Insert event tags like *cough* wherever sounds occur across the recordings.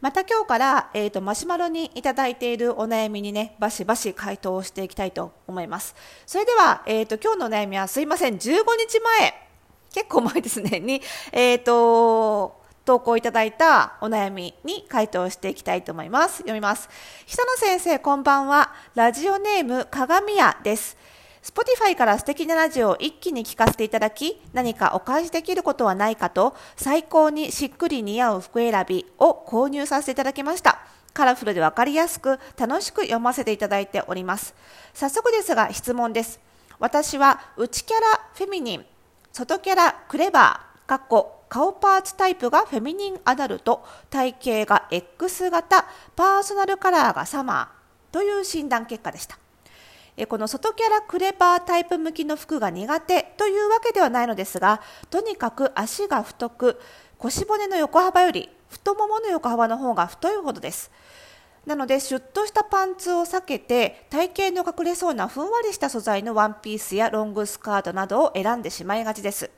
また今日から、えーと、マシュマロにいただいているお悩みにねバシバシ回答をしていきたいと思います。それでは、えーと、今日のお悩みはすいません。15日前。結構前ですね。に、えーと、投稿いただいたお悩みに回答していきたいと思います。読みます久野先生こんばんは。ラジオネーム鏡屋です。Spotify から素敵なラジオを一気に聴かせていただき、何かお返しできることはないかと、最高にしっくり似合う服選びを購入させていただきました。カラフルでわかりやすく、楽しく読ませていただいております。早速ですが質問です。私は内キャラフェミニン、外キャラクレバー、かっこ顔パーツタイプがフェミニンアダルト、体型が X 型、パーソナルカラーがサマーという診断結果でした。この外キャラクレバータイプ向きの服が苦手というわけではないのですがとにかく足が太く腰骨の横幅より太ももの横幅の方が太いほどです。なのでシュッとしたパンツを避けて体型の隠れそうなふんわりした素材のワンピースやロングスカートなどを選んでしまいがちです。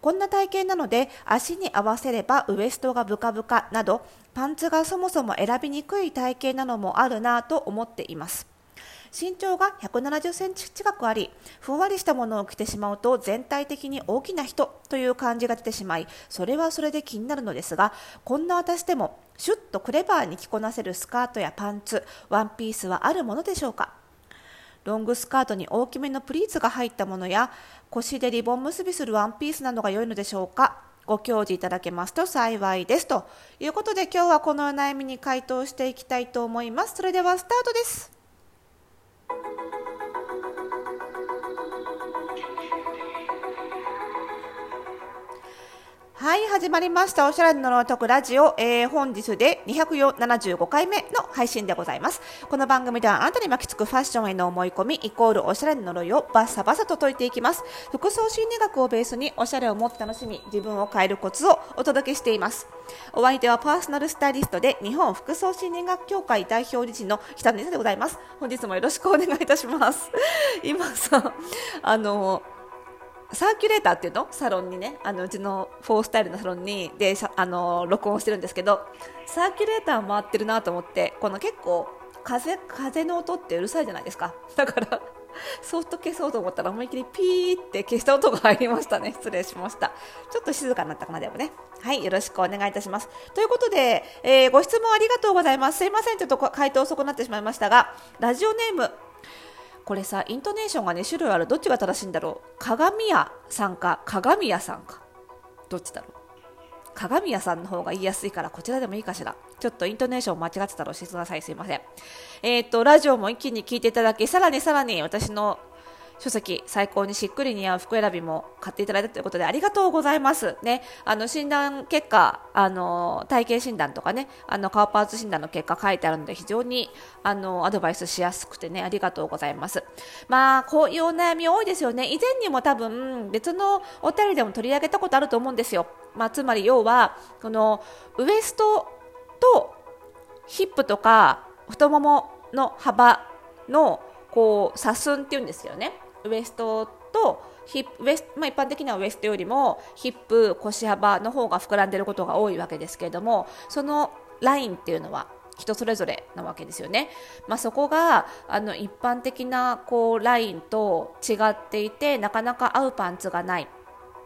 こんな体型なので足に合わせればウエストがブカブカなどパンツがそもそも選びにくい体型なのもあるなぁと思っています。身長が170センチ近くあり、ふんわりしたものを着てしまうと全体的に大きな人という感じが出てしまい、それはそれで気になるのですが、こんな私でもシュッとクレバーに着こなせるスカートやパンツ、ワンピースはあるものでしょうか？ロングスカートに大きめのプリーツが入ったものや腰でリボン結びするワンピースなどが良いのでしょうか？ご教示いただけますと幸いです。ということで今日はこのお悩みに回答していきたいと思います。それではスタートです。はい、始まりました。おしゃれの呪いくラジオ、えー、本日で275回目の配信でございます。この番組ではあなたに巻きつくファッションへの思い込み、イコールおしゃれの呪いをバッサバサと解いていきます。服装心理学をベースにおしゃれをもっと楽しみ、自分を変えるコツをお届けしています。お相手はパーソナルスタイリストで日本服装心理学協会代表理事の北野でございます。本日もよろしくお願いいたします。今さ、あの、サーキュレーターっていうの？サロンにね。あのうちのフォースタイルのサロンにであの録音してるんですけどサーキュレーター回ってるなと思ってこの結構風風の音ってうるさいじゃないですか。だから *laughs* ソフト消そうと思ったら思いっきりピーって消した音が入りましたね。失礼しました。ちょっと静かになったかなでもね。はいよろしくお願いいたします。ということで、えー、ご質問ありがとうございます。すいません。ちょっと回答遅くなってしまいましたがラジオネームこれさイントネーションが2種類ある。どっちが正しいんだろう？鏡屋さんか鏡屋さんか。どっちだろう？鏡屋さんの方が言いやすいからこちらでもいいかしら。ちょっとイントネーション間違ってたら教えてください。すいません。えっ、とラジオも一気に聞いていただきさらにさらに私の書籍最高にしっくり似合う服選びも買っていただいたということでありがとうございます。ね、あの診断結果、あの体型診断とかね、あの顔パーツ診断の結果書いてあるので非常にあのアドバイスしやすくてねありがとうございます。まあこういうお悩み多いですよね。以前にも多分別のお便りでも取り上げたことあると思うんですよ。まあつまり要はこのウエストとヒップとか太ももの幅のこう差寸っていうんですよね。ウエストとヒップウエスまあ、一般的にはウエストよりもヒップ腰幅の方が膨らんでいることが多いわけですけれどもそのラインっていうのは人それぞれなわけですよね、まあ、そこがあの一般的なこうラインと違っていてなかなか合うパンツがない。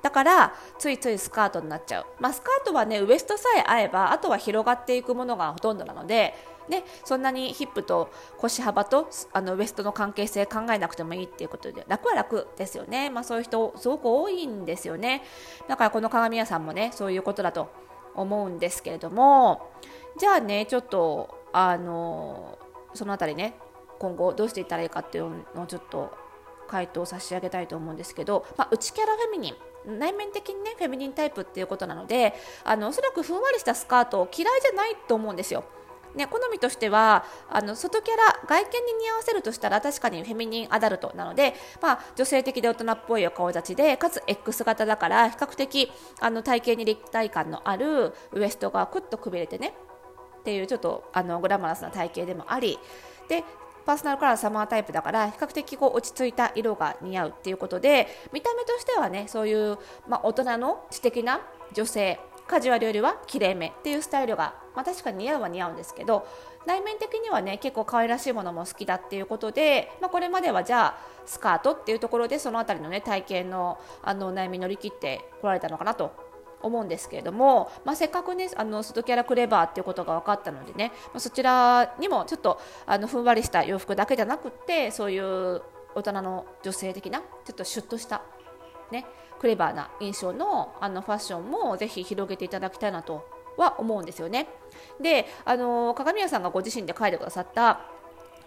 だからついついスカートになっちゃう、まあ、スカートはねウエストさえ合えばあとは広がっていくものがほとんどなのででそんなにヒップと腰幅とあのウエストの関係性考えなくてもいいっていうことで楽は楽ですよね、まあ、そういう人すごく多いんですよね。だからこの鏡屋さんもねそういうことだと思うんですけれどもじゃあねちょっとあのその辺りね今後どうしていったらいいかっていうのをちょっと回答を差し上げたいと思うんですけど、まあ、内キャラフェミニン内面的にねフェミニンタイプっていうことなのであのおそらくふんわりしたスカートを嫌いじゃないと思うんですよ。ね、好みとしてはあの外キャラ外見に似合わせるとしたら確かにフェミニンアダルトなので、まあ、女性的で大人っぽいお顔立ちでかつ X 型だから比較的あの体型に立体感のあるウエストがくっとくびれてねっていうちょっとあのグラマラスな体型でもありでパーソナルカラーサマータイプだから比較的こう落ち着いた色が似合うっていうことで見た目としてはねそういう、まあ、大人の知的な女性カジュアルよりはきれいめっていうスタイルが、まあ、確かに似合うは似合うんですけど内面的にはね結構可愛らしいものも好きだっていうことで、まあ、これまではじゃあスカートっていうところでその辺りのね体型のあの悩み乗り切ってこられたのかなと思うんですけれども、まあ、せっかくねあの外キャラクレバーっていうことが分かったのでね、ま、そちらにもちょっとあのふんわりした洋服だけじゃなくってそういう大人の女性的なちょっとシュッとしたねクレバーな印象のあのファッションもぜひ広げていただきたいなとは思うんですよね。であの鏡屋さんがご自身で書いてくださった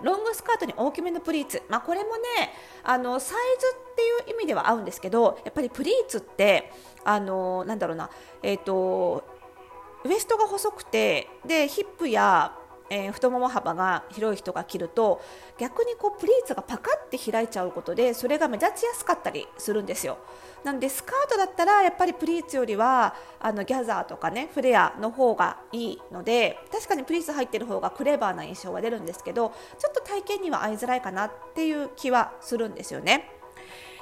ロングスカートに大きめのプリーツ、まあ、これもねあのサイズっていう意味では合うんですけどやっぱりプリーツってあのなんだろうな、えーとウエストが細くてでヒップやえー、太もも幅が広い人が着ると逆にこうプリーツがパカって開いちゃうことでそれが目立ちやすかったりするんですよ。なのでスカートだったらやっぱりプリーツよりはあのギャザーとかねフレアの方がいいので確かにプリーツ入ってる方がクレバーな印象が出るんですけどちょっと体験には合いづらいかなっていう気はするんですよね。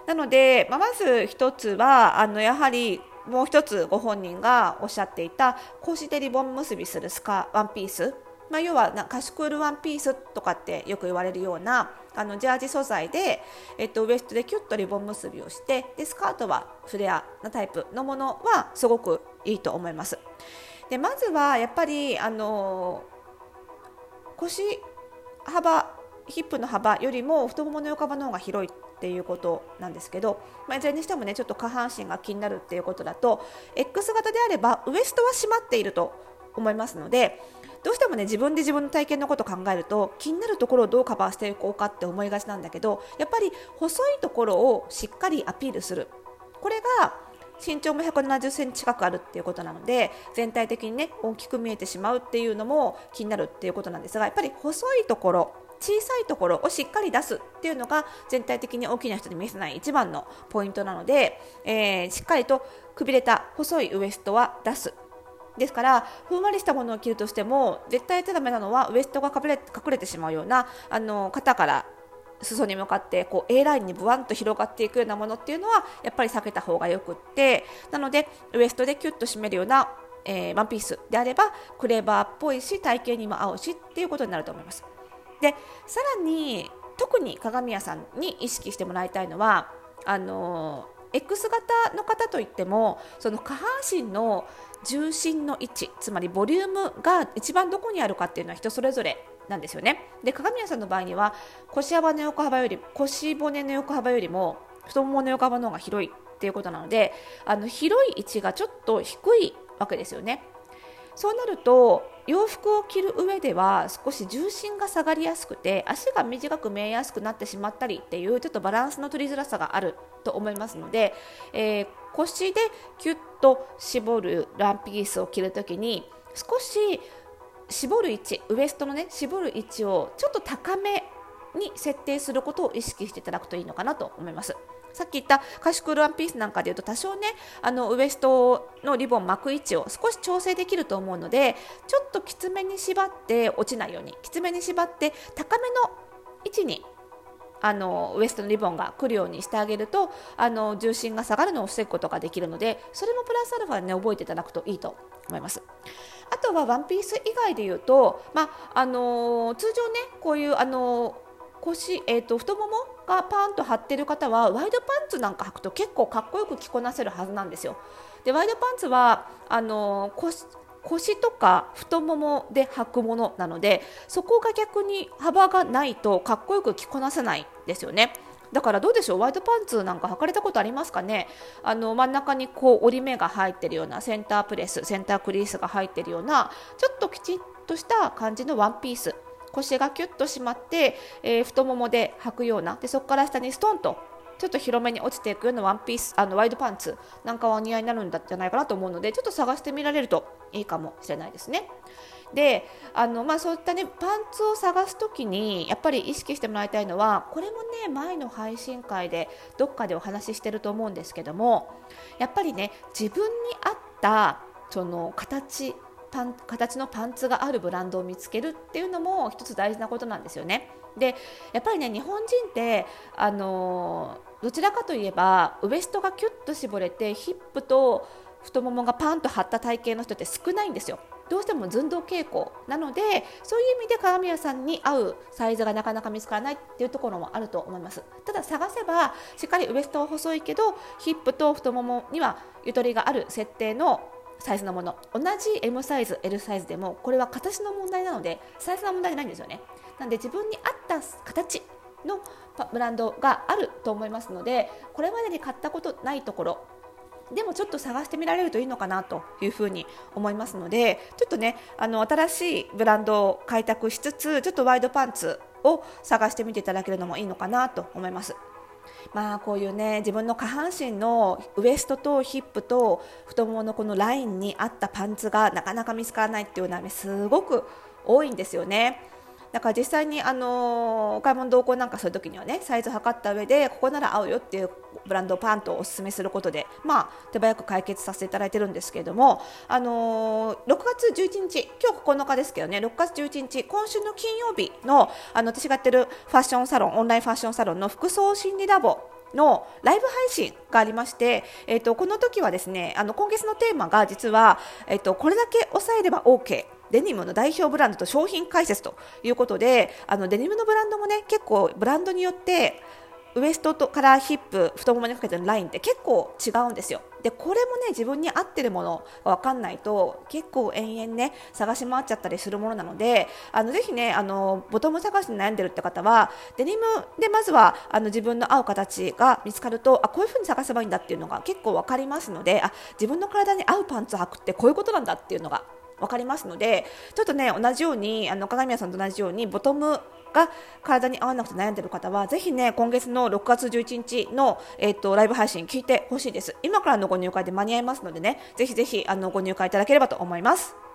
なので、まあ、まず1つはあのやはりもう1つご本人がおっしゃっていた腰でリボン結びするスカワンピース。まあ、要はなカシュクールワンピースとかってよく言われるようなあのジャージ素材で、えっと、ウエストでキュッとリボン結びをしてでスカートはフレアなタイプのものはすごくいいと思います。でまずはやっぱりあの腰幅ヒップの幅よりも太ももの横幅の方が広いっていうことなんですけど、まあ、いずれにしてもねちょっと下半身が気になるっていうことだと X 型であればウエストは締まっていると思いますのでどうしてもね自分で自分の体験のことを考えると気になるところをどうカバーしていこうかって思いがちなんだけどやっぱり細いところをしっかりアピールする。これが身長も170センチ近くあるっていうことなので全体的にね大きく見えてしまうっていうのも気になるっていうことなんですがやっぱり細いところ小さいところをしっかり出すっていうのが全体的に大きな人に見せない一番のポイントなので、えー、しっかりとくびれた細いウエストは出す。ですからふんわりしたものを着るとしても絶対手ダメなのはウエストが隠れ隠れてしまうようなあの肩から裾に向かってこう A ラインにブワンと広がっていくようなものっていうのはやっぱり避けた方がよくってなのでウエストでキュッと締めるような、えー、ワンピースであればクレバーっぽいし体型にも合うしっていうことになると思います。でさらに特に鏡屋さんに意識してもらいたいのはあの X 型の方といってもその下半身の重心の位置つまりボリュームが一番どこにあるかっていうのは人それぞれなんですよね。で鏡屋さんの場合には腰幅の横幅より腰骨の横幅よりも太ももの横幅の方が広いっていうことなのであの広い位置がちょっと低いわけですよね。そうなると洋服を着る上では少し重心が下がりやすくて足が短く見えやすくなってしまったりっていうちょっとバランスの取りづらさがあると思いますので、えー、腰でキュッと絞るランピースを着るときに少し絞る位置ウエストのね絞る位置をちょっと高めに設定することを意識していただくといいのかなと思います。さっき言ったカシュクールワンピースなんかでいうと多少ねあのウエストのリボン巻く位置を少し調整できると思うのでちょっときつめに縛って落ちないようにきつめに縛って高めの位置にあのウエストのリボンが来るようにしてあげるとあの重心が下がるのを防ぐことができるのでそれもプラスアルファでね覚えていただくといいと思います。あとはワンピース以外で言うと、まあの通常ねこういうあの腰、えーと、太ももがパーンと張ってる方はワイドパンツなんか履くと結構かっこよく着こなせるはずなんですよ。でワイドパンツはあの腰腰とか太ももで履くものなのでそこが逆に幅がないとかっこよく着こなせないですよね。だからどうでしょう？ワイドパンツなんか履かれたことありますかね？あの真ん中にこう折り目が入ってるようなセンタープレスセンタークリースが入ってるようなちょっときちっとした感じのワンピース腰がキュッと締まって、えー、太ももで履くようなでそこから下にストンとちょっと広めに落ちていくようなワンピースあのワイドパンツなんかはお似合いになるんじゃないかなと思うのでちょっと探してみられるといいかもしれないですね。であの、まあ、そういった、ね、パンツを探す時にやっぱり意識してもらいたいのはこれもね前の配信会でどっかでお話ししてると思うんですけどもやっぱりね自分に合ったその形パン形のパンツがあるブランドを見つけるっていうのも一つ大事なことなんですよね。でやっぱりね日本人ってあのどちらかといえばウエストがキュッと絞れてヒップと太ももがパンと張った体型の人って少ないんですよ。どうしても寸胴傾向。なのでそういう意味で鏡屋さんに合うサイズがなかなか見つからないっていうところもあると思います。ただ探せばしっかりウエストは細いけどヒップと太ももにはゆとりがある設定のサイズのもの同じ M サイズ L サイズでもこれは形の問題なのでサイズの問題じゃないんですよねなので自分に合った形のブランドがあると思いますのでこれまでに買ったことないところでもちょっと探してみられるといいのかなというふうに思いますのでちょっとねあの新しいブランドを開拓しつつちょっとワイドパンツを探してみていただけるのもいいのかなと思います。まあこういうね自分の下半身のウエストとヒップと太もものこのラインに合ったパンツがなかなか見つからないっていうのはすごく多いんですよね。だから実際にあのお買い物同行なんかするときにはねサイズ測った上でここなら合うよっていうブランドをパンとお勧めすることで、まあ、手早く解決させていただいてるんですけれども、あのー、6月11日今日9日ですけどね6月11日今週の金曜日のあの私がやってるファッションサロンオンラインファッションサロンの服装心理ラボのライブ配信がありまして、えーと、この時はですねあの今月のテーマが実は、えーとこれだけ抑えれば OK デニムの代表ブランドと商品解説ということであのデニムのブランドもね結構ブランドによってウエストとからヒップ太ももにかけてのラインって結構違うんですよ。でこれもね自分に合ってるものが分かんないと結構延々ね探し回っちゃったりするものなのであのぜひねあのボトム探しに悩んでるって方はデニムでまずはあの自分の合う形が見つかるとあこういう風に探せばいいんだっていうのが結構分かりますのであ自分の体に合うパンツを履くってこういうことなんだっていうのが分かりますのでちょっとね同じようにあの鏡屋さんと同じようにボトムが体に合わなくて悩んでる方はぜひね今月の6月11日の、えーと、ライブ配信聞いてほしいです。今からのご入会で間に合いますのでねぜひぜひあのご入会いただければと思います。